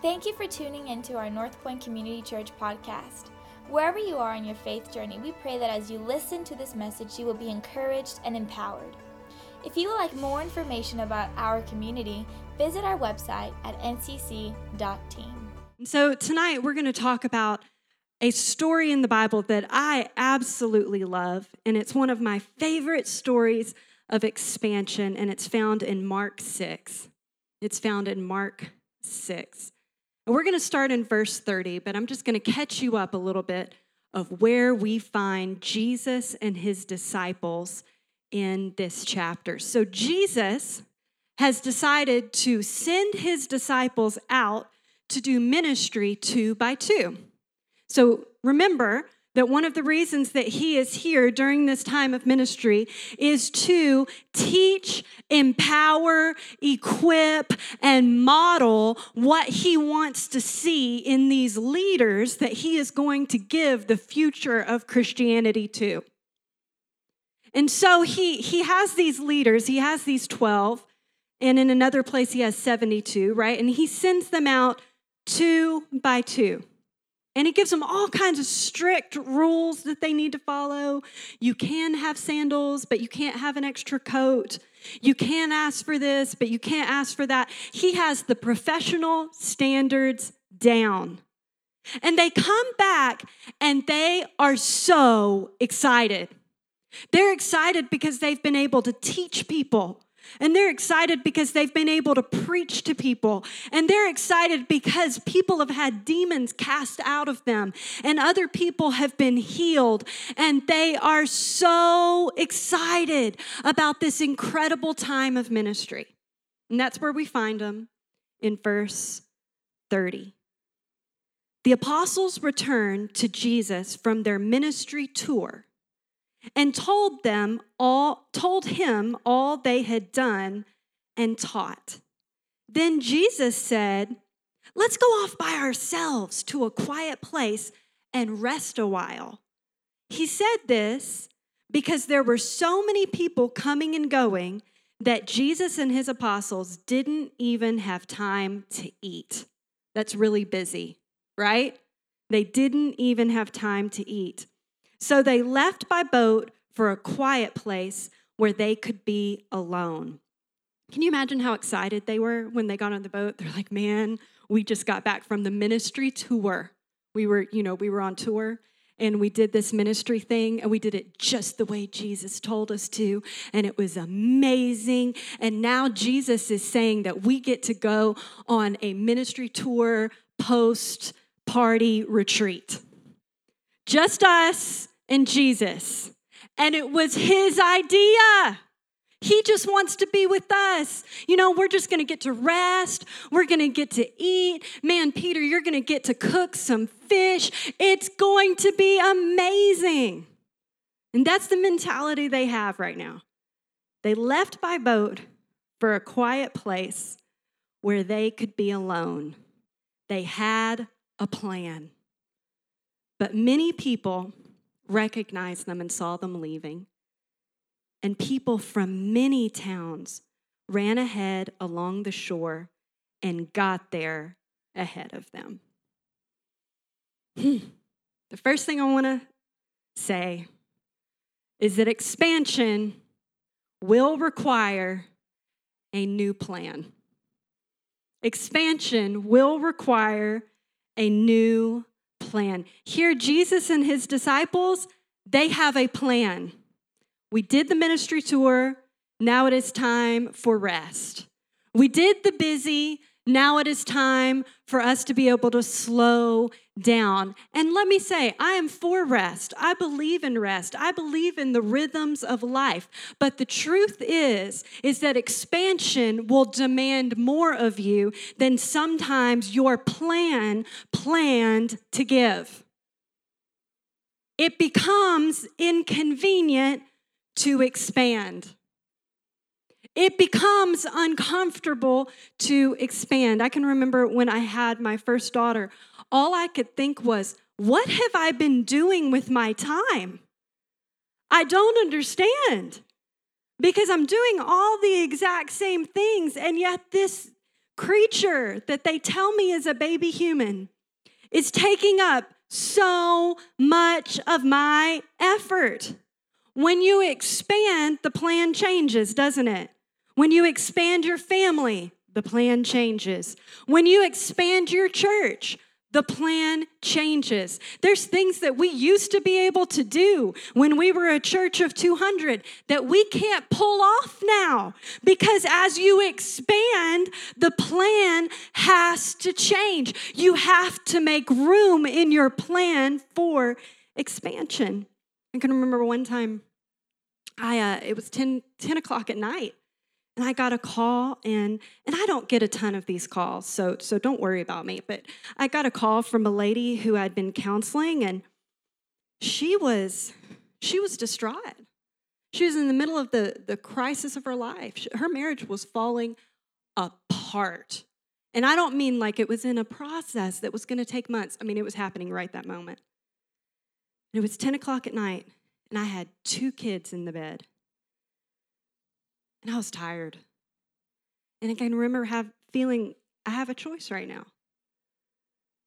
Thank you for tuning in to our North Point Community Church podcast. Wherever you are in your faith journey, we pray that as you listen to this message, you will be encouraged and empowered. If you would like more information about our community, visit our website at ncc.team. So, tonight we're going to talk about a story in the Bible that I absolutely love, and it's one of my favorite stories of expansion, and it's found in Mark 6. It's found in Mark 6. And we're going to start in verse 30, but I'm just going to catch you up a little bit of where we find Jesus and his disciples in this chapter. So, Jesus has decided to send his disciples out to do ministry two by two. So, remember, that one of the reasons that he is here during this time of ministry is to teach, empower, equip, and model what he wants to see in these leaders that he is going to give the future of Christianity to. And so he, he has these leaders, he has these 12, and in another place he has 72, right? And he sends them out two by two. And he gives them all kinds of strict rules that they need to follow. You can have sandals, but you can't have an extra coat. You can ask for this, but you can't ask for that. He has the professional standards down. And they come back and they are so excited. They're excited because they've been able to teach people and they're excited because they've been able to preach to people. And they're excited because people have had demons cast out of them and other people have been healed. And they are so excited about this incredible time of ministry. And that's where we find them in verse 30. The apostles returned to Jesus from their ministry tour and told them all told him all they had done and taught. Then Jesus said, "Let's go off by ourselves to a quiet place and rest a while." He said this because there were so many people coming and going that Jesus and his apostles didn't even have time to eat. That's really busy, right? They didn't even have time to eat. So they left by boat for a quiet place where they could be alone. Can you imagine how excited they were when they got on the boat? They're like, man, we just got back from the ministry tour. We were, you know, we were on tour and we did this ministry thing and we did it just the way Jesus told us to. And it was amazing. And now Jesus is saying that we get to go on a ministry tour post party retreat. Just us and Jesus. And it was his idea. He just wants to be with us. You know, we're just going to get to rest. We're going to get to eat. Man, Peter, you're going to get to cook some fish. It's going to be amazing. And that's the mentality they have right now. They left by boat for a quiet place where they could be alone. They had a plan. But many people recognized them and saw them leaving. And people from many towns ran ahead along the shore and got there ahead of them. Hmm. the first thing I want to say is that expansion will require a new plan. Expansion will require a new plan. Here, Jesus and his disciples, they have a plan. We did the ministry tour. Now it is time for rest. We did the busy. Now it is time for us to be able to slow down. And let me say, I am for rest. I believe in rest. I believe in the rhythms of life. But the truth is is that expansion will demand more of you than sometimes your plan planned to give. It becomes inconvenient to expand it becomes uncomfortable to expand. I can remember when I had my first daughter, all I could think was, what have I been doing with my time? I don't understand because I'm doing all the exact same things, and yet this creature that they tell me is a baby human is taking up so much of my effort. When you expand, the plan changes, doesn't it? When you expand your family, the plan changes. When you expand your church, the plan changes. There's things that we used to be able to do when we were a church of 200 that we can't pull off now because as you expand, the plan has to change. You have to make room in your plan for expansion. I can remember one time, I uh, it was 10, 10 o'clock at night and I got a call and and I don't get a ton of these calls, so so don't worry about me, but I got a call from a lady who I'd been counseling and she was she was distraught. She was in the middle of the the crisis of her life. Her marriage was falling apart. And I don't mean like it was in a process that was going to take months. I mean, it was happening right that moment. And it was 10 o'clock at night, and I had two kids in the bed. And I was tired. And I can remember have feeling I have a choice right now.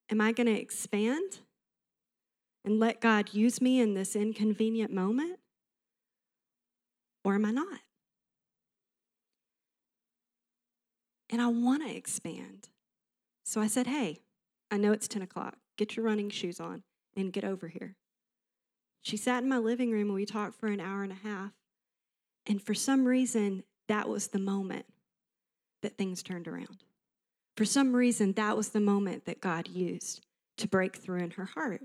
Am I going to expand and let God use me in this inconvenient moment? Or am I not? And I want to expand. So I said, hey, I know it's 10 o'clock. Get your running shoes on and get over here. She sat in my living room and we talked for an hour and a half. And for some reason, that was the moment that things turned around. For some reason, that was the moment that God used to break through in her heart.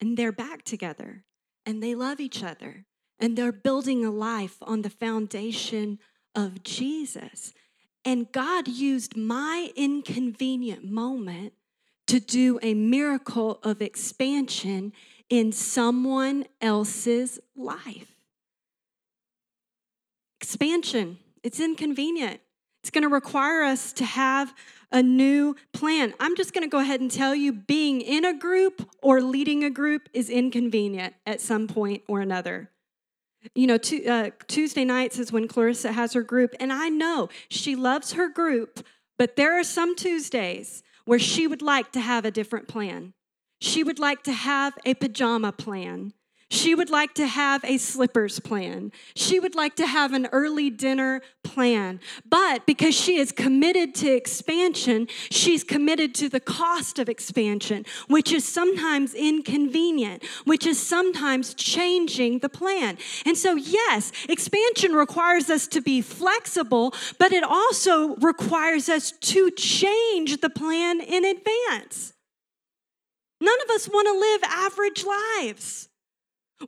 And they're back together and they love each other and they're building a life on the foundation of Jesus. And God used my inconvenient moment to do a miracle of expansion in someone else's life. Expansion, it's inconvenient. It's going to require us to have a new plan. I'm just going to go ahead and tell you being in a group or leading a group is inconvenient at some point or another. You know, t- uh, Tuesday nights is when Clarissa has her group, and I know she loves her group, but there are some Tuesdays where she would like to have a different plan. She would like to have a pajama plan. She would like to have a slippers plan. She would like to have an early dinner plan. But because she is committed to expansion, she's committed to the cost of expansion, which is sometimes inconvenient, which is sometimes changing the plan. And so, yes, expansion requires us to be flexible, but it also requires us to change the plan in advance. None of us want to live average lives.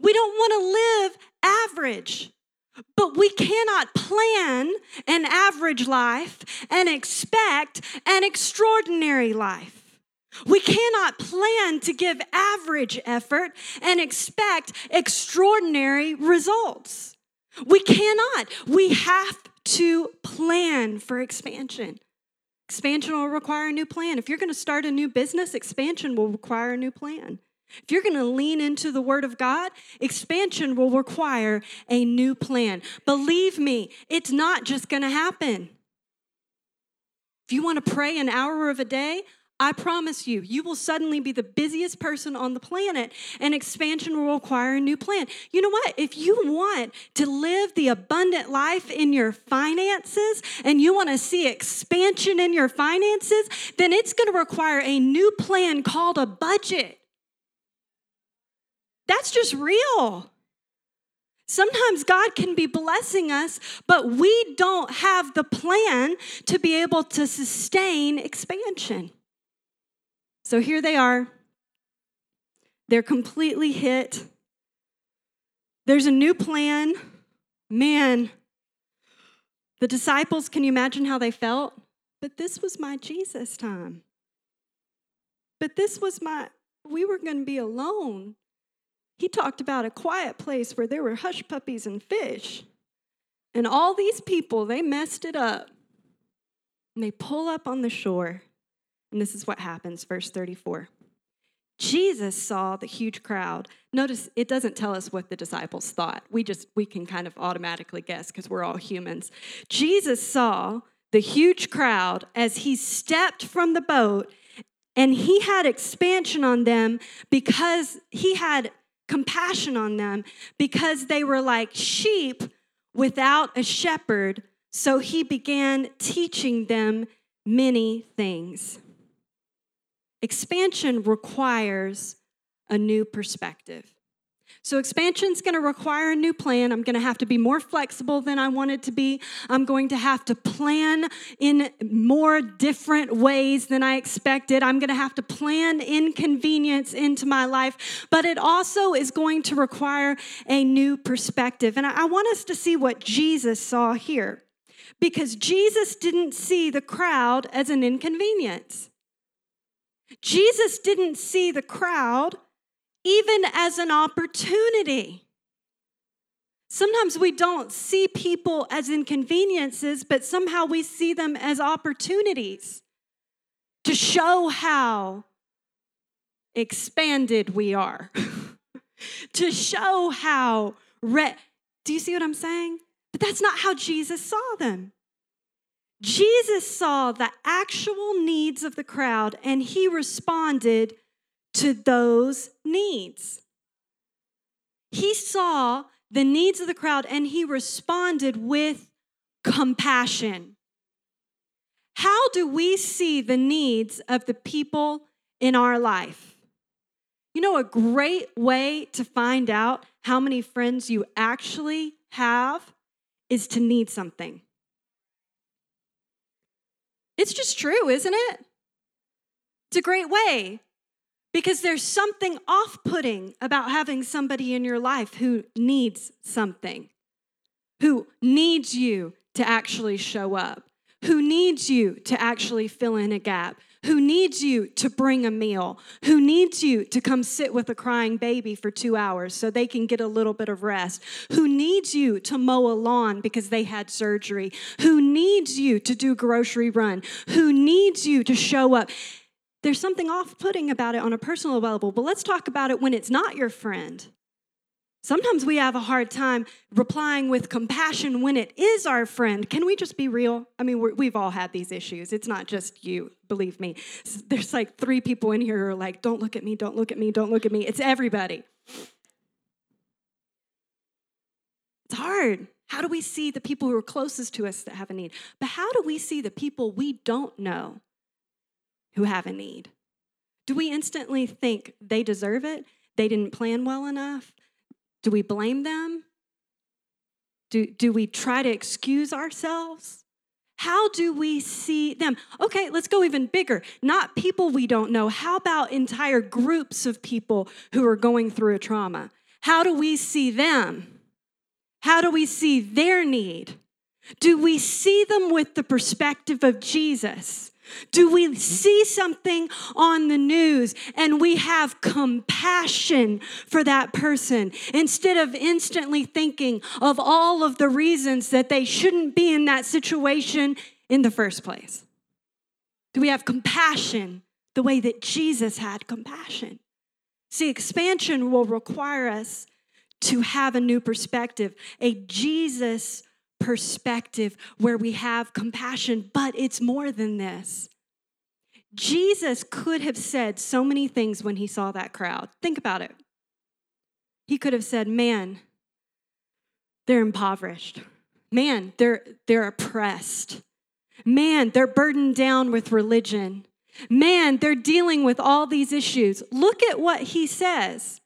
We don't want to live average. But we cannot plan an average life and expect an extraordinary life. We cannot plan to give average effort and expect extraordinary results. We cannot. We have to plan for expansion. Expansion will require a new plan. If you're going to start a new business, expansion will require a new plan. If you're going to lean into the Word of God, expansion will require a new plan. Believe me, it's not just going to happen. If you want to pray an hour of a day, I promise you, you will suddenly be the busiest person on the planet, and expansion will require a new plan. You know what? If you want to live the abundant life in your finances and you want to see expansion in your finances, then it's going to require a new plan called a budget. That's just real. Sometimes God can be blessing us, but we don't have the plan to be able to sustain expansion. So here they are. They're completely hit. There's a new plan. Man, the disciples, can you imagine how they felt? But this was my Jesus time. But this was my, we were going to be alone. He talked about a quiet place where there were hush puppies and fish. And all these people, they messed it up. And they pull up on the shore. And this is what happens, verse 34. Jesus saw the huge crowd. Notice it doesn't tell us what the disciples thought. We just we can kind of automatically guess because we're all humans. Jesus saw the huge crowd as he stepped from the boat and he had expansion on them because he had compassion on them because they were like sheep without a shepherd. So he began teaching them many things. Expansion requires a new perspective. So, expansion is going to require a new plan. I'm going to have to be more flexible than I wanted to be. I'm going to have to plan in more different ways than I expected. I'm going to have to plan inconvenience into my life. But it also is going to require a new perspective. And I want us to see what Jesus saw here because Jesus didn't see the crowd as an inconvenience. Jesus didn't see the crowd even as an opportunity. Sometimes we don't see people as inconveniences, but somehow we see them as opportunities to show how expanded we are, to show how re- Do you see what I'm saying? But that's not how Jesus saw them. Jesus saw the actual needs of the crowd and he responded to those needs. He saw the needs of the crowd and he responded with compassion. How do we see the needs of the people in our life? You know, a great way to find out how many friends you actually have is to need something. It's just true, isn't it? It's a great way because there's something off putting about having somebody in your life who needs something, who needs you to actually show up, who needs you to actually fill in a gap, who needs you to bring a meal, who needs you to come sit with a crying baby for two hours so they can get a little bit of rest, who needs you to mow a lawn because they had surgery, who needs you to do grocery run, who needs you to show up there's something off putting about it on a personal level, but let's talk about it when it's not your friend. Sometimes we have a hard time replying with compassion when it is our friend. Can we just be real? I mean, we have all had these issues. It's not just you, believe me. There's like three people in here who are like, don't look at me, don't look at me, don't look at me. It's everybody. It's hard. How do we see the people who are closest to us that have a need? But how do we see the people we don't know who have a need? Do we instantly think they deserve it? They didn't plan well enough? Do we blame them? Do, do we try to excuse ourselves? How do we see them? Okay, let's go even bigger. Not people we don't know. How about entire groups of people who are going through a trauma? How do we see them? How do we see their need? Do we see them with the perspective of Jesus? Do we see something on the news and we have compassion for that person instead of instantly thinking of all of the reasons that they shouldn't be in that situation in the first place? Do we have compassion the way that Jesus had compassion? See, expansion will require us to have a new perspective, a Jesus perspective where we have compassion, but it's more than this. Jesus could have said so many things when he saw that crowd. Think about it. He could have said, Man, they're impoverished. Man, they're, they're oppressed. Man, they're burdened down with religion. Man, they're dealing with all these issues. Look at what he says.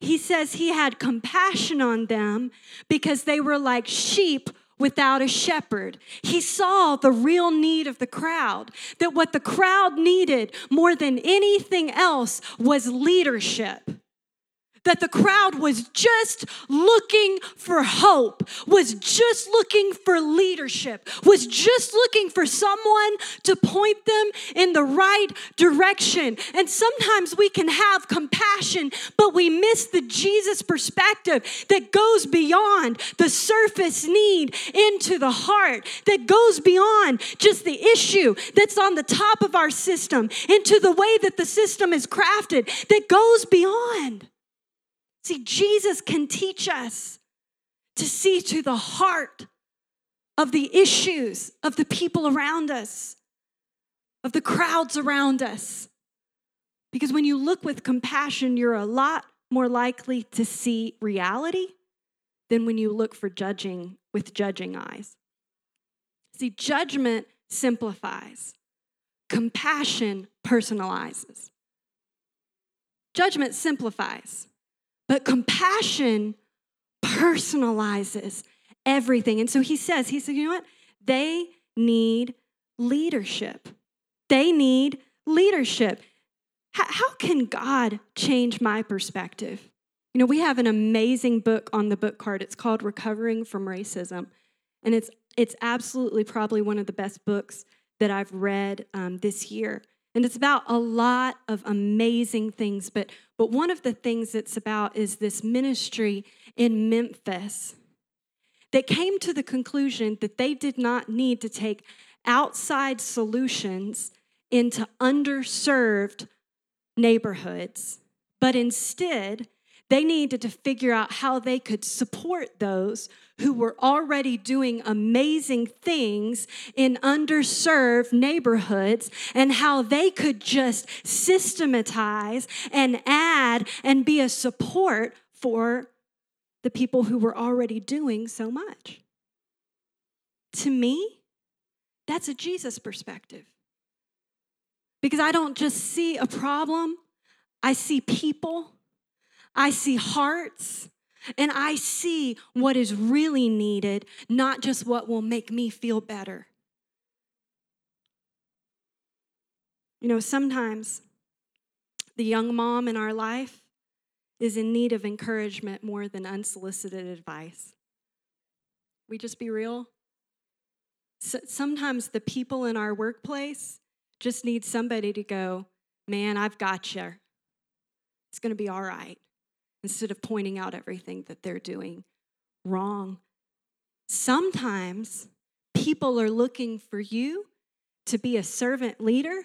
He says he had compassion on them because they were like sheep without a shepherd. He saw the real need of the crowd, that what the crowd needed more than anything else was leadership that the crowd was just looking for hope, was just looking for leadership, was just looking for someone to point them in the right direction. And sometimes we can have compassion, but we miss the Jesus perspective that goes beyond the surface need into the heart, that goes beyond just the issue that's on the top of our system, into the way that the system is crafted, that goes beyond. See, Jesus can teach us to see to the heart of the issues of the people around us, of the crowds around us. Because when you look with compassion, you're a lot more likely to see reality than when you look for judging with judging eyes. See, judgment simplifies, compassion personalizes. Judgment simplifies, but compassion personalizes everything. And so he says, he said, you know what? They need leadership. They need leadership. How, how can God change my perspective? You know, we have an amazing book on the book card. It's called Recovering from Racism. And it's, it's absolutely probably one of the best books that I've read um, this year. And it's about a lot of amazing things. But, but one of the things it's about is this ministry in Memphis that came to the conclusion that they did not need to take outside solutions into underserved neighborhoods, but instead, they needed to figure out how they could support those who were already doing amazing things in underserved neighborhoods and how they could just systematize and add and be a support for the people who were already doing so much. To me, that's a Jesus perspective. Because I don't just see a problem, I see people I see hearts and I see what is really needed, not just what will make me feel better. You know, sometimes the young mom in our life is in need of encouragement more than unsolicited advice. We just be real. So sometimes the people in our workplace just need somebody to go, Man, I've got you. It's going to be all right instead of pointing out everything that they're doing wrong. Sometimes people are looking for you to be a servant leader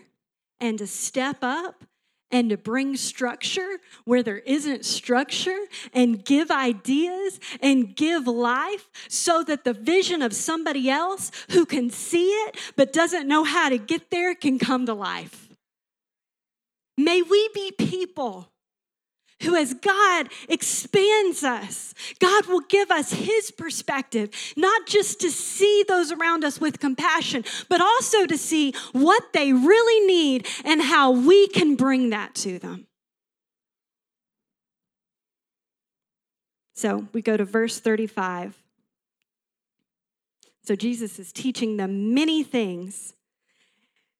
and to step up and to bring structure where there isn't structure and give ideas and give life so that the vision of somebody else who can see it but doesn't know how to get there can come to life. May we be people who, as God expands us, God will give us His perspective, not just to see those around us with compassion, but also to see what they really need and how we can bring that to them. So we go to verse 35. So Jesus is teaching them many things.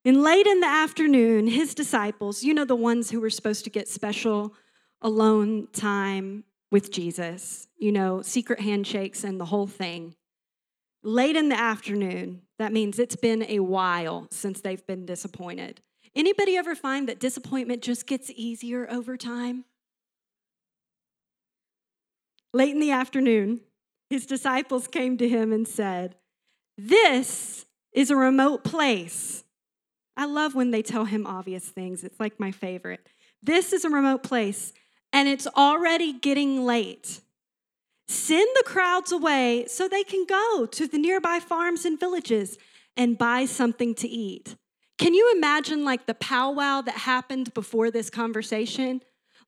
And late in the afternoon, his disciples, you know, the ones who were supposed to get special alone time with Jesus, you know, secret handshakes and the whole thing. Late in the afternoon, that means it's been a while since they've been disappointed. Anybody ever find that disappointment just gets easier over time? Late in the afternoon, his disciples came to him and said, This is a remote place. I love when they tell him obvious things. It's like my favorite. This is a remote place, and it's already getting late. Send the crowds away so they can go to the nearby farms and villages and buy something to eat. Can you imagine like the powwow that happened before this conversation?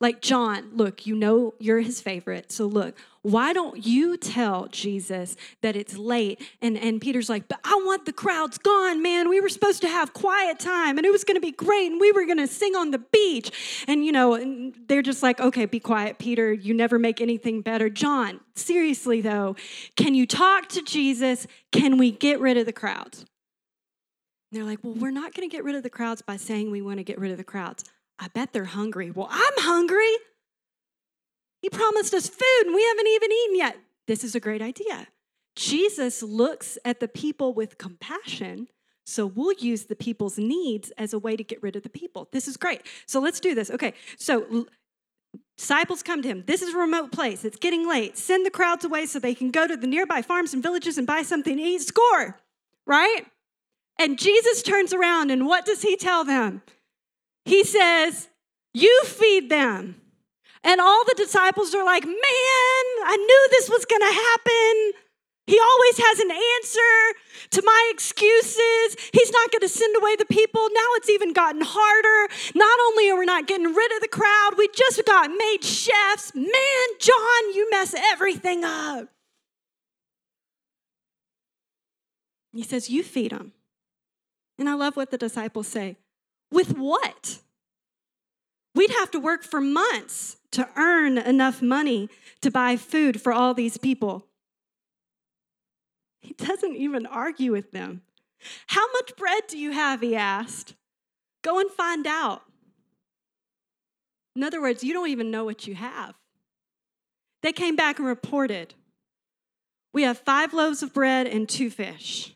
Like, John, look, you know you're his favorite. So, look, why don't you tell Jesus that it's late? And, and Peter's like, but I want the crowds gone, man. We were supposed to have quiet time and it was going to be great and we were going to sing on the beach. And, you know, they're just like, okay, be quiet, Peter. You never make anything better. John, seriously, though, can you talk to Jesus? Can we get rid of the crowds? And they're like, well, we're not going to get rid of the crowds by saying we want to get rid of the crowds. I bet they're hungry. Well, I'm hungry. He promised us food and we haven't even eaten yet. This is a great idea. Jesus looks at the people with compassion. So we'll use the people's needs as a way to get rid of the people. This is great. So let's do this. Okay. So disciples come to him. This is a remote place. It's getting late. Send the crowds away so they can go to the nearby farms and villages and buy something to eat. Score. Right? And Jesus turns around and what does he tell them? He says, You feed them. And all the disciples are like, Man, I knew this was going to happen. He always has an answer to my excuses. He's not going to send away the people. Now it's even gotten harder. Not only are we not getting rid of the crowd, we just got made chefs. Man, John, you mess everything up. He says, You feed them. And I love what the disciples say. With what? We'd have to work for months to earn enough money to buy food for all these people. He doesn't even argue with them. How much bread do you have? He asked. Go and find out. In other words, you don't even know what you have. They came back and reported We have five loaves of bread and two fish.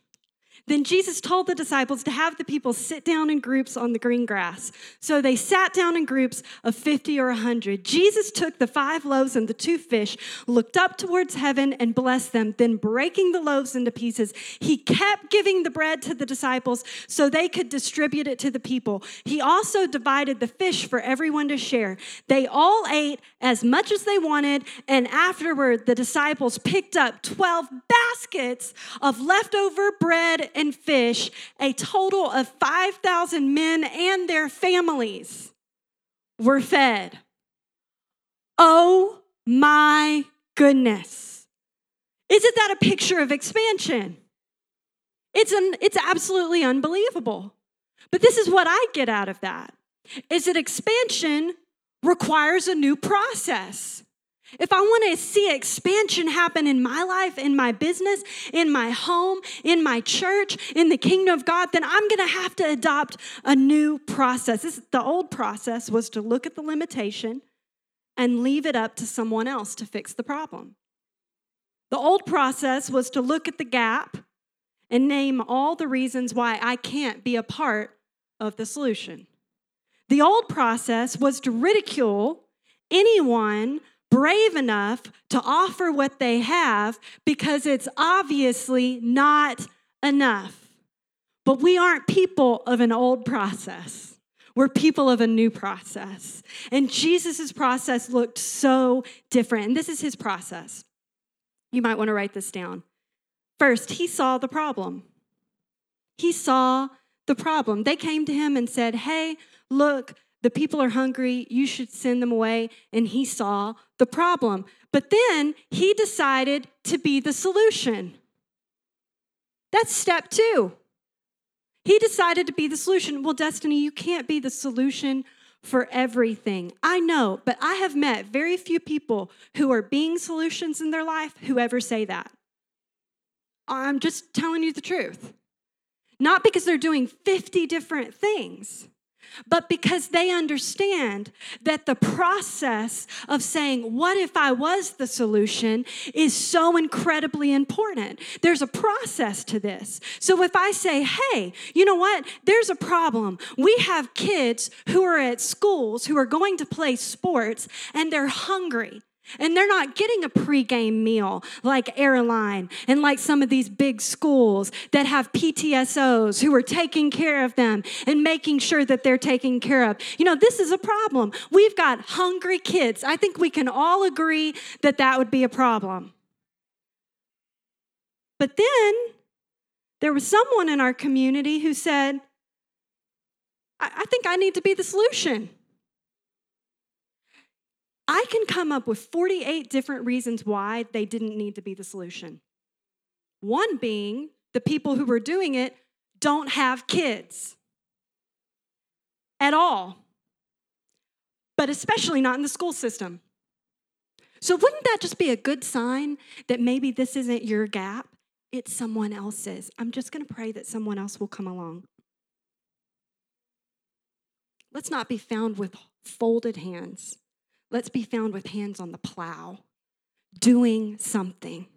Then Jesus told the disciples to have the people sit down in groups on the green grass. So they sat down in groups of 50 or 100. Jesus took the five loaves and the two fish, looked up towards heaven, and blessed them. Then, breaking the loaves into pieces, he kept giving the bread to the disciples so they could distribute it to the people. He also divided the fish for everyone to share. They all ate as much as they wanted, and afterward, the disciples picked up 12 baskets of leftover bread and fish, a total of 5,000 men and their families were fed. Oh my goodness. Isn't that a picture of expansion? It's, an, it's absolutely unbelievable. But this is what I get out of that is that expansion requires a new process. If I want to see expansion happen in my life, in my business, in my home, in my church, in the kingdom of God, then I'm going to have to adopt a new process. This, the old process was to look at the limitation and leave it up to someone else to fix the problem. The old process was to look at the gap and name all the reasons why I can't be a part of the solution. The old process was to ridicule anyone brave enough to offer what they have because it's obviously not enough. But we aren't people of an old process. We're people of a new process. And Jesus' process looked so different. And this is his process. You might want to write this down. First, he saw the problem. He saw the problem. They came to him and said, Hey, look, the people are hungry, you should send them away. And he saw the problem. But then he decided to be the solution. That's step two. He decided to be the solution. Well, Destiny, you can't be the solution for everything. I know, but I have met very few people who are being solutions in their life who ever say that. I'm just telling you the truth. Not because they're doing 50 different things, but because they understand that the process of saying, What if I was the solution, is so incredibly important. There's a process to this. So if I say, Hey, you know what? There's a problem. We have kids who are at schools who are going to play sports and they're hungry. And they're not getting a pregame meal like airline and like some of these big schools that have PTSOs who are taking care of them and making sure that they're taken care of. You know, this is a problem. We've got hungry kids. I think we can all agree that that would be a problem. But then there was someone in our community who said, I, I think I need to be the solution. I can come up with 48 different reasons why they didn't need to be the solution. One being the people who were doing it don't have kids at all, but especially not in the school system. So, wouldn't that just be a good sign that maybe this isn't your gap? It's someone else's. I'm just going to pray that someone else will come along. Let's not be found with folded hands Let's be found with hands on the plow, doing something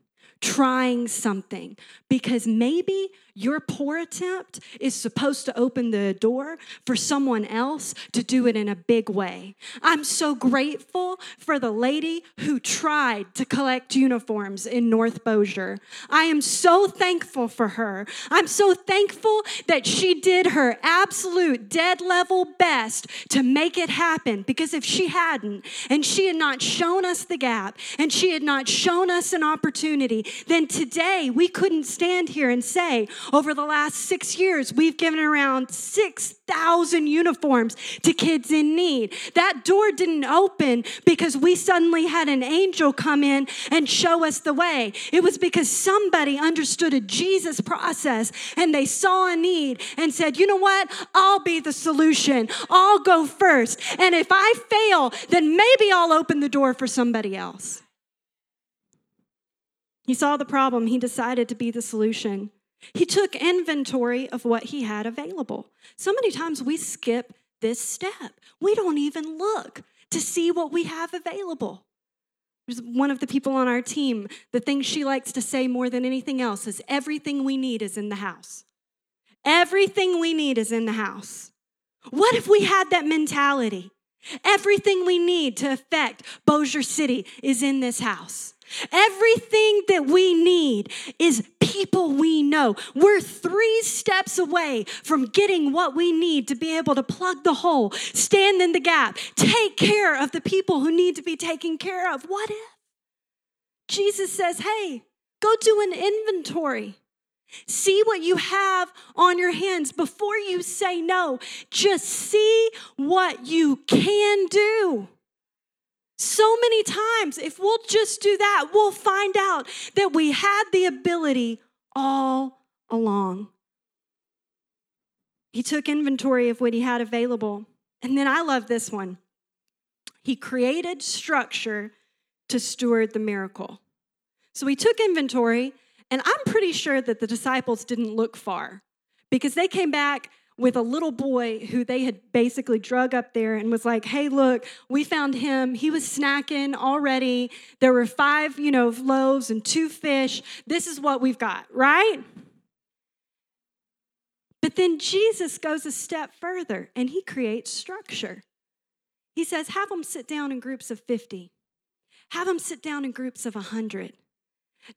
trying something because maybe your poor attempt is supposed to open the door for someone else to do it in a big way. I'm so grateful for the lady who tried to collect uniforms in North Bossier. I am so thankful for her. I'm so thankful that she did her absolute dead level best to make it happen because if she hadn't and she had not shown us the gap and she had not shown us an opportunity, then today we couldn't stand here and say, over the last six years, we've given around 6,000 uniforms to kids in need. That door didn't open because we suddenly had an angel come in and show us the way. It was because somebody understood a Jesus process and they saw a need and said, you know what? I'll be the solution. I'll go first. And if I fail, then maybe I'll open the door for somebody else. He saw the problem, he decided to be the solution. He took inventory of what he had available. So many times we skip this step. We don't even look to see what we have available. There's one of the people on our team, the thing she likes to say more than anything else is everything we need is in the house. Everything we need is in the house. What if we had that mentality? Everything we need to affect Bossier City is in this house. Everything that we need is people we know. We're three steps away from getting what we need to be able to plug the hole, stand in the gap, take care of the people who need to be taken care of. What if? Jesus says, hey, go do an inventory. See what you have on your hands before you say no. Just see what you can do. So many times, if we'll just do that, we'll find out that we had the ability all along. He took inventory of what he had available. And then I love this one. He created structure to steward the miracle. So he took inventory, and I'm pretty sure that the disciples didn't look far because they came back with a little boy who they had basically drug up there and was like, hey, look, we found him. He was snacking already. There were five, you know, loaves and two fish. This is what we've got, right? But then Jesus goes a step further and he creates structure. He says, have them sit down in groups of 50, have them sit down in groups of 100.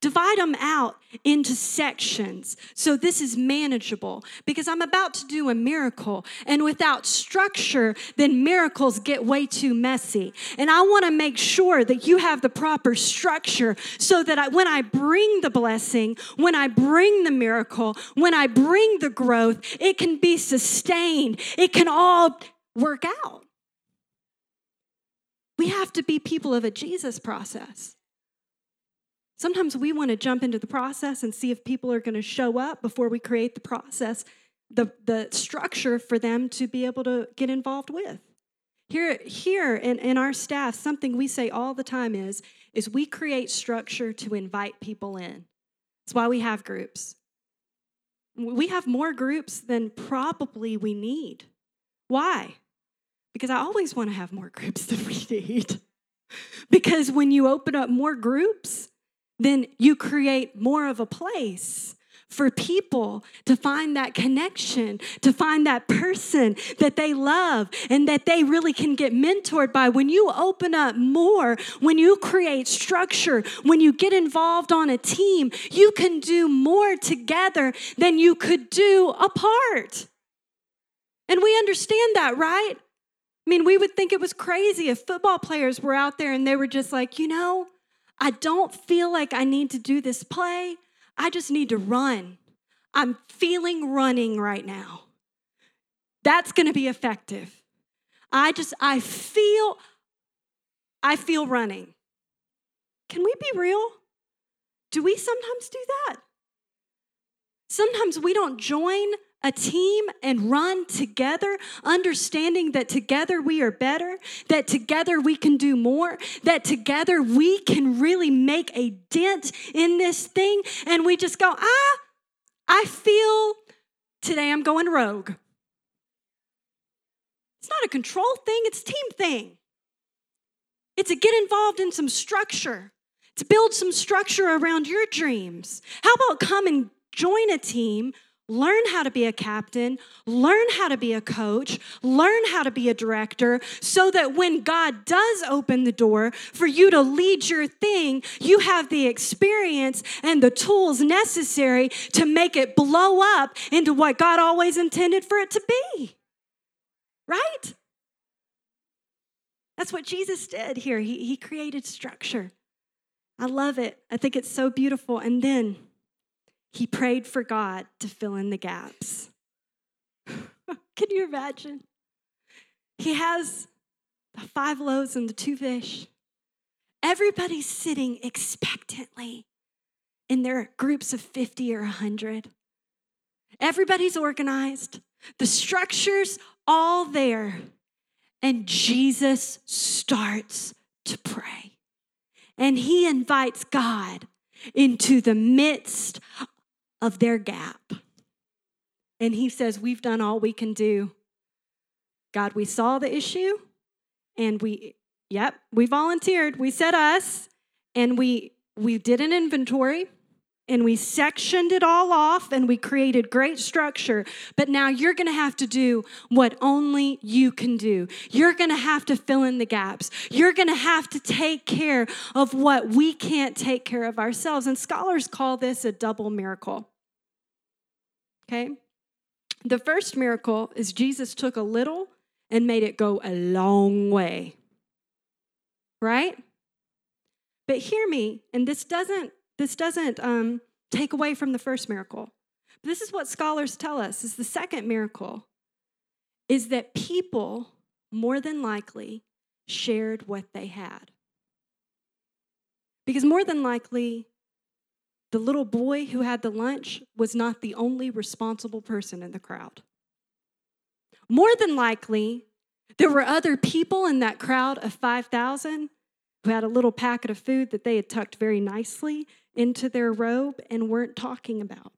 Divide them out into sections so this is manageable because I'm about to do a miracle. And without structure, then miracles get way too messy. And I want to make sure that you have the proper structure so that I, when I bring the blessing, when I bring the miracle, when I bring the growth, it can be sustained, it can all work out. We have to be people of a Jesus process. Sometimes we want to jump into the process and see if people are going to show up before we create the process, the, the structure for them to be able to get involved with. Here, here in, in our staff, something we say all the time is, is we create structure to invite people in. That's why we have groups. We have more groups than probably we need. Why? Because I always want to have more groups than we need. because when you open up more groups, then you create more of a place for people to find that connection, to find that person that they love and that they really can get mentored by. When you open up more, when you create structure, when you get involved on a team, you can do more together than you could do apart. And we understand that, right? I mean, we would think it was crazy if football players were out there and they were just like, you know, I don't feel like I need to do this play. I just need to run. I'm feeling running right now. That's going to be effective. I just, I feel, I feel running. Can we be real? Do we sometimes do that? Sometimes we don't join a team and run together, understanding that together we are better, that together we can do more, that together we can really make a dent in this thing. And we just go, ah, I feel today I'm going rogue. It's not a control thing, it's team thing. It's a get involved in some structure, to build some structure around your dreams. How about come and join a team Learn how to be a captain, learn how to be a coach, learn how to be a director, so that when God does open the door for you to lead your thing, you have the experience and the tools necessary to make it blow up into what God always intended for it to be. Right? That's what Jesus did here. He, he created structure. I love it. I think it's so beautiful. And then he prayed for God to fill in the gaps. Can you imagine? He has the five loaves and the two fish. Everybody's sitting expectantly in their groups of 50 or 100. Everybody's organized, the structure's all there. And Jesus starts to pray. And he invites God into the midst of their gap. And he says, We've done all we can do. God, we saw the issue and we, yep, we volunteered. We said us and we we did an inventory and we sectioned it all off and we created great structure. But now you're going to have to do what only you can do. You're going to have to fill in the gaps. You're going to have to take care of what we can't take care of ourselves. And scholars call this a double miracle. Okay? The first miracle is Jesus took a little and made it go a long way. Right? But hear me, and this doesn't this doesn't um, take away from the first miracle. But this is what scholars tell us is the second miracle is that people more than likely shared what they had. Because more than likely, the little boy who had the lunch was not the only responsible person in the crowd. More than likely, there were other people in that crowd of 5,000 who had a little packet of food that they had tucked very nicely into their robe and weren't talking about.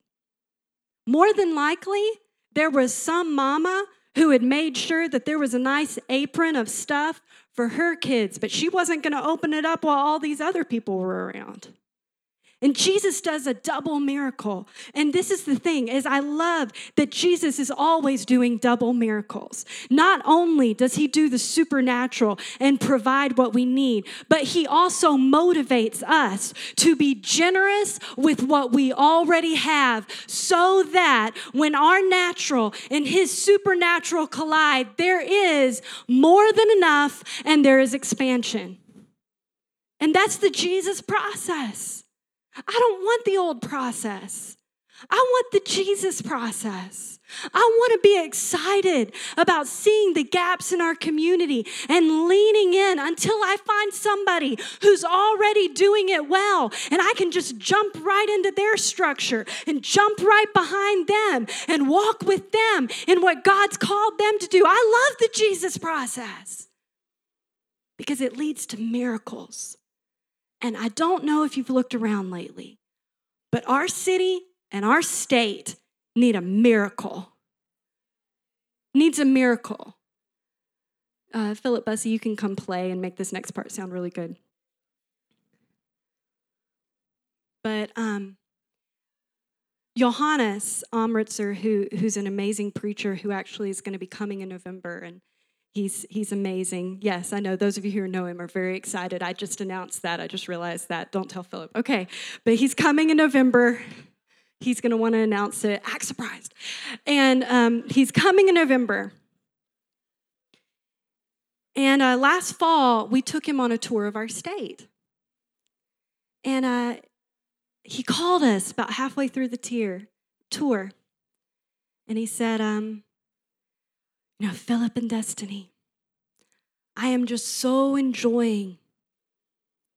More than likely, there was some mama who had made sure that there was a nice apron of stuff for her kids, but she wasn't going to open it up while all these other people were around. And Jesus does a double miracle. And this is the thing is I love that Jesus is always doing double miracles. Not only does he do the supernatural and provide what we need, but he also motivates us to be generous with what we already have so that when our natural and his supernatural collide, there is more than enough and there is expansion. And that's the Jesus process. I don't want the old process. I want the Jesus process. I want to be excited about seeing the gaps in our community and leaning in until I find somebody who's already doing it well. And I can just jump right into their structure and jump right behind them and walk with them in what God's called them to do. I love the Jesus process because it leads to miracles. And I don't know if you've looked around lately, but our city and our state need a miracle. Needs a miracle. Uh, Philip Bussey, you can come play and make this next part sound really good. But um, Johannes Amritzer, who, who's an amazing preacher who actually is going to be coming in November, and He's, he's amazing. Yes, I know those of you who know him are very excited. I just announced that. I just realized that. Don't tell Philip. Okay, but he's coming in November. He's going to want to announce it. Act surprised. And um, he's coming in November. And uh, last fall, we took him on a tour of our state. And uh, he called us about halfway through the tier, tour. And he said, um, you know, Philip and Destiny, I am just so enjoying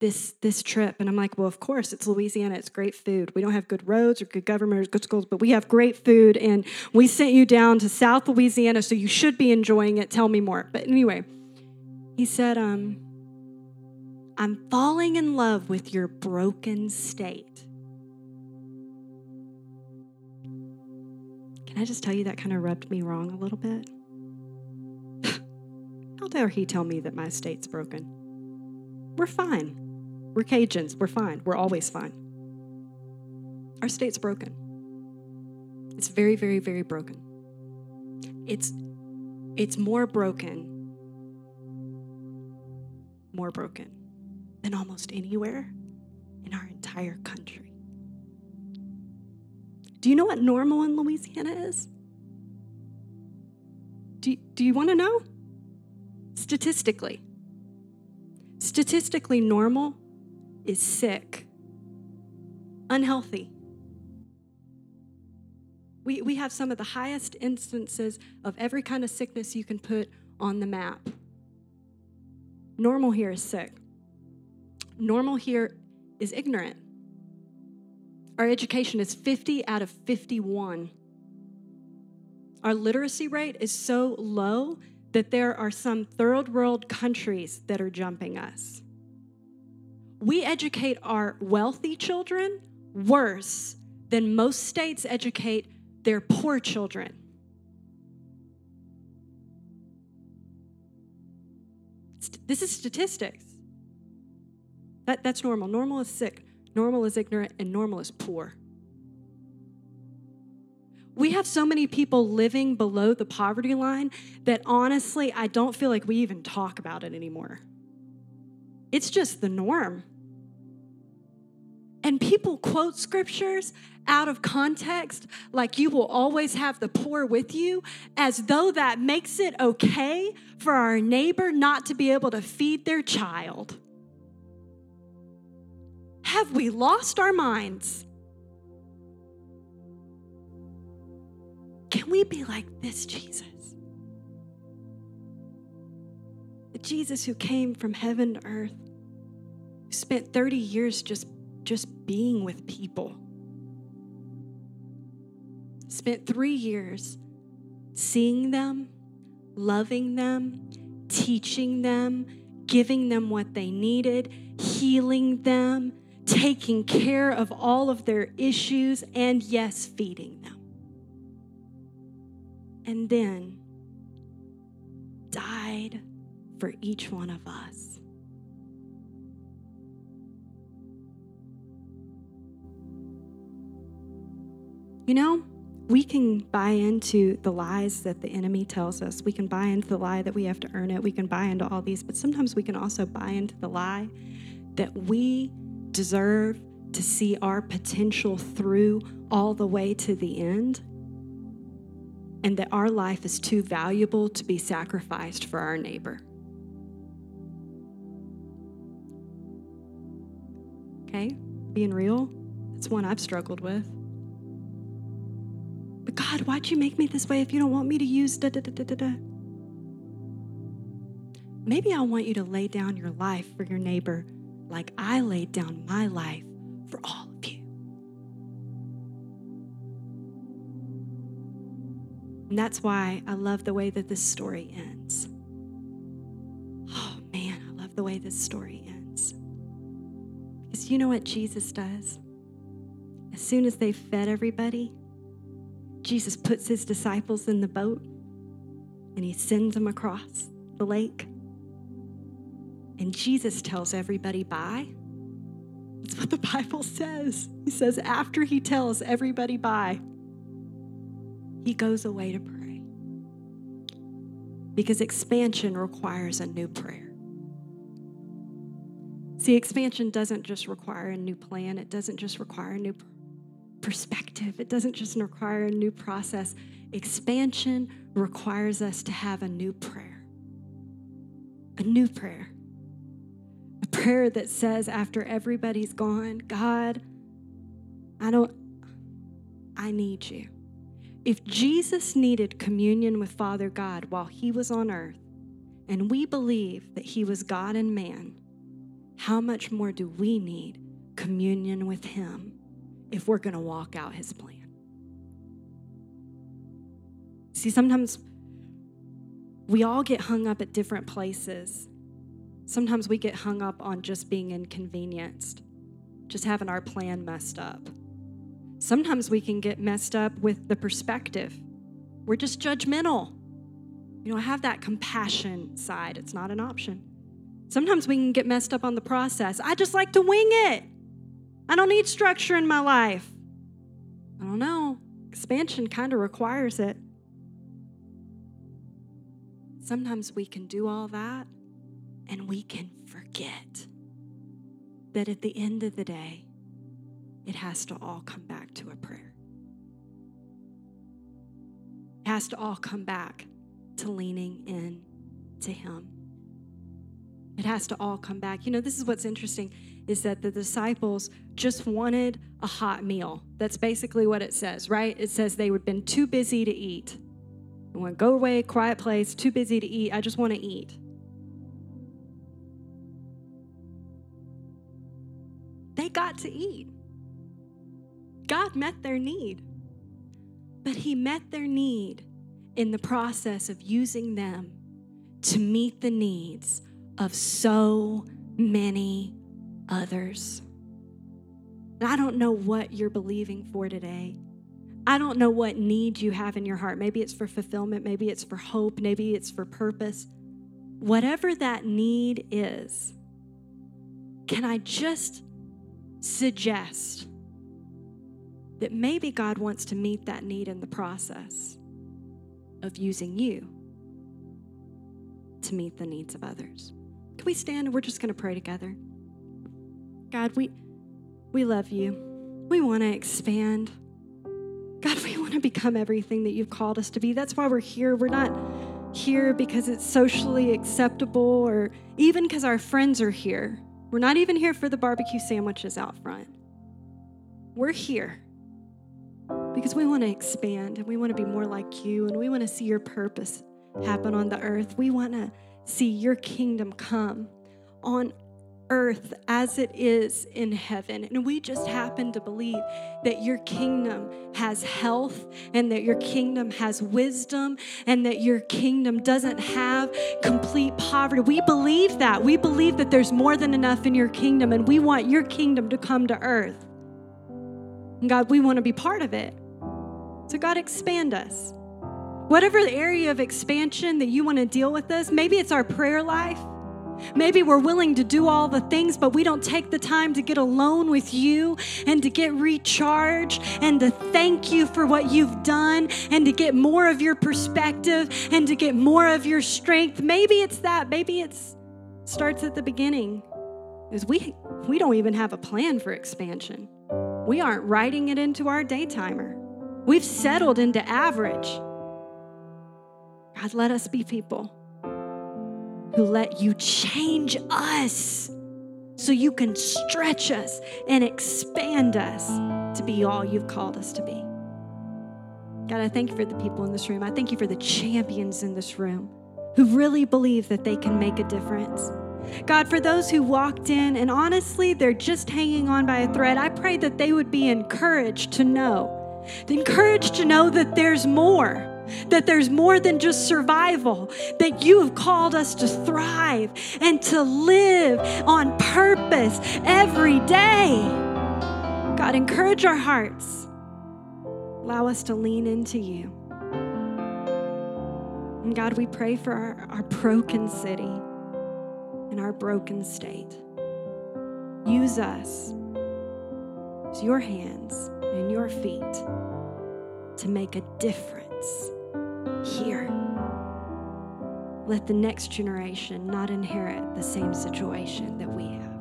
this this trip. And i'm like well of course it's louisiana. It's great food. We don't have good roads or good government or good schools but we have great food. And we sent you down to south louisiana so you should be enjoying it. Tell me more. But anyway he said um i'm falling in love with your broken state. Can i just tell you that kind of rubbed me wrong a little bit dare he tell me that my state's broken? We're fine. We're Cajuns. We're fine. We're always fine. Our state's broken. It's very, very, very broken. It's it's more broken, more broken than almost anywhere in our entire country. Do you know what normal in Louisiana is? Do, do you want to know? Statistically. Statistically normal is sick, unhealthy. We, we have some of the highest instances of every kind of sickness you can put on the map. Normal here is sick. Normal here is ignorant. Our education is 50 out of 51. Our literacy rate is so low that there are some third world countries that are jumping us. We educate our wealthy children worse than most states educate their poor children. This is statistics. That, that's normal. Normal is sick, normal is ignorant, and normal is poor. We have so many people living below the poverty line that honestly, I don't feel like we even talk about it anymore. It's just the norm. And people quote scriptures out of context, like you will always have the poor with you, as though that makes it okay for our neighbor not to be able to feed their child. Have we lost our minds? Can we be like this Jesus? The Jesus who came from heaven to earth, who spent 30 years just, just being with people, spent three years seeing them, loving them, teaching them, giving them what they needed, healing them, taking care of all of their issues, and yes, feeding and then died for each one of us. You know, we can buy into the lies that the enemy tells us. We can buy into the lie that we have to earn it. We can buy into all these, but sometimes we can also buy into the lie that we deserve to see our potential through all the way to the end and that our life is too valuable to be sacrificed for our neighbor. Okay? Being real, that's one I've struggled with. But God, why'd you make me this way if you don't want me to use da da da da da da? Maybe I want you to lay down your life for your neighbor like I laid down my life for all of you. And that's why I love the way that this story ends. Oh man, I love the way this story ends. Because you know what Jesus does? As soon as they fed everybody, Jesus puts his disciples in the boat and he sends them across the lake. And Jesus tells everybody bye. That's what the Bible says. He says, after he tells everybody bye, he goes away to pray. Because expansion requires a new prayer. See, expansion doesn't just require a new plan, it doesn't just require a new perspective, it doesn't just require a new process. Expansion requires us to have a new prayer. A new prayer. A prayer that says, after everybody's gone, God, I don't, I need you. If Jesus needed communion with Father God while he was on earth, and we believe that he was God and man, how much more do we need communion with him if we're going to walk out his plan? See, sometimes we all get hung up at different places. Sometimes we get hung up on just being inconvenienced, just having our plan messed up. Sometimes we can get messed up with the perspective. We're just judgmental. You know, I have that compassion side, it's not an option. Sometimes we can get messed up on the process. I just like to wing it. I don't need structure in my life. I don't know. Expansion kind of requires it. Sometimes we can do all that and we can forget that at the end of the day, it has to all come back to a prayer. It has to all come back to leaning in to Him. It has to all come back. You know, this is what's interesting is that the disciples just wanted a hot meal. That's basically what it says, right? It says they would been too busy to eat. I want to go away, quiet place, too busy to eat. I just want to eat. They got to eat. God met their need. But He met their need in the process of using them to meet the needs of so many others. And I don't know what you're believing for today. I don't know what need you have in your heart. Maybe it's for fulfillment, maybe it's for hope, maybe it's for purpose. Whatever that need is, can I just suggest that maybe God wants to meet that need in the process of using you to meet the needs of others? Can we stand and we're just going to pray together? God, we, we love you. We want to expand. God, we want to become everything that you've called us to be. That's why we're here. We're not here because it's socially acceptable or even because our friends are here. We're not even here for the barbecue sandwiches out front. We're here because we want to expand and we want to be more like you and we want to see your purpose happen on the earth. We want to see your kingdom come on earth as it is in heaven. And we just happen to believe that your kingdom has health and that your kingdom has wisdom and that your kingdom doesn't have complete poverty. We believe that. We believe that there's more than enough in your kingdom and we want your kingdom to come to earth. And God, we want to be part of it. So, God, expand us. Whatever area of expansion that you want to deal with us, maybe it's our prayer life. Maybe we're willing to do all the things, but we don't take the time to get alone with you and to get recharged and to thank you for what you've done and to get more of your perspective and to get more of your strength. Maybe it's that. Maybe it starts at the beginning. Is we we don't even have a plan for expansion. We aren't writing it into our day timer. We've settled into average. God, let us be people who let you change us so you can stretch us and expand us to be all you've called us to be. God, I thank you for the people in this room. I thank you for the champions in this room who really believe that they can make a difference. God, for those who walked in and honestly they're just hanging on by a thread, I pray that they would be encouraged to know, encouraged to know that there's more that there's more than just survival, that you have called us to thrive and to live on purpose every day. God, encourage our hearts. Allow us to lean into you. And God, we pray for our, our broken city and our broken state. Use us as your hands and your feet to make a difference here. Let the next generation not inherit the same situation that we have.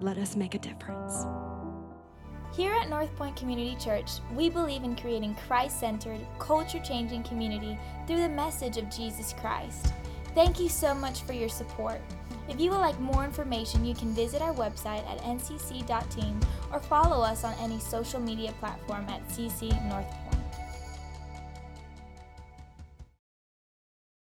Let us make a difference. Here at North Point Community Church, we believe in creating Christ centered, culture changing community through the message of Jesus Christ. Thank you so much for your support. If you would like more information, you can visit our website at ncc.team or follow us on any social media platform at CC North Point.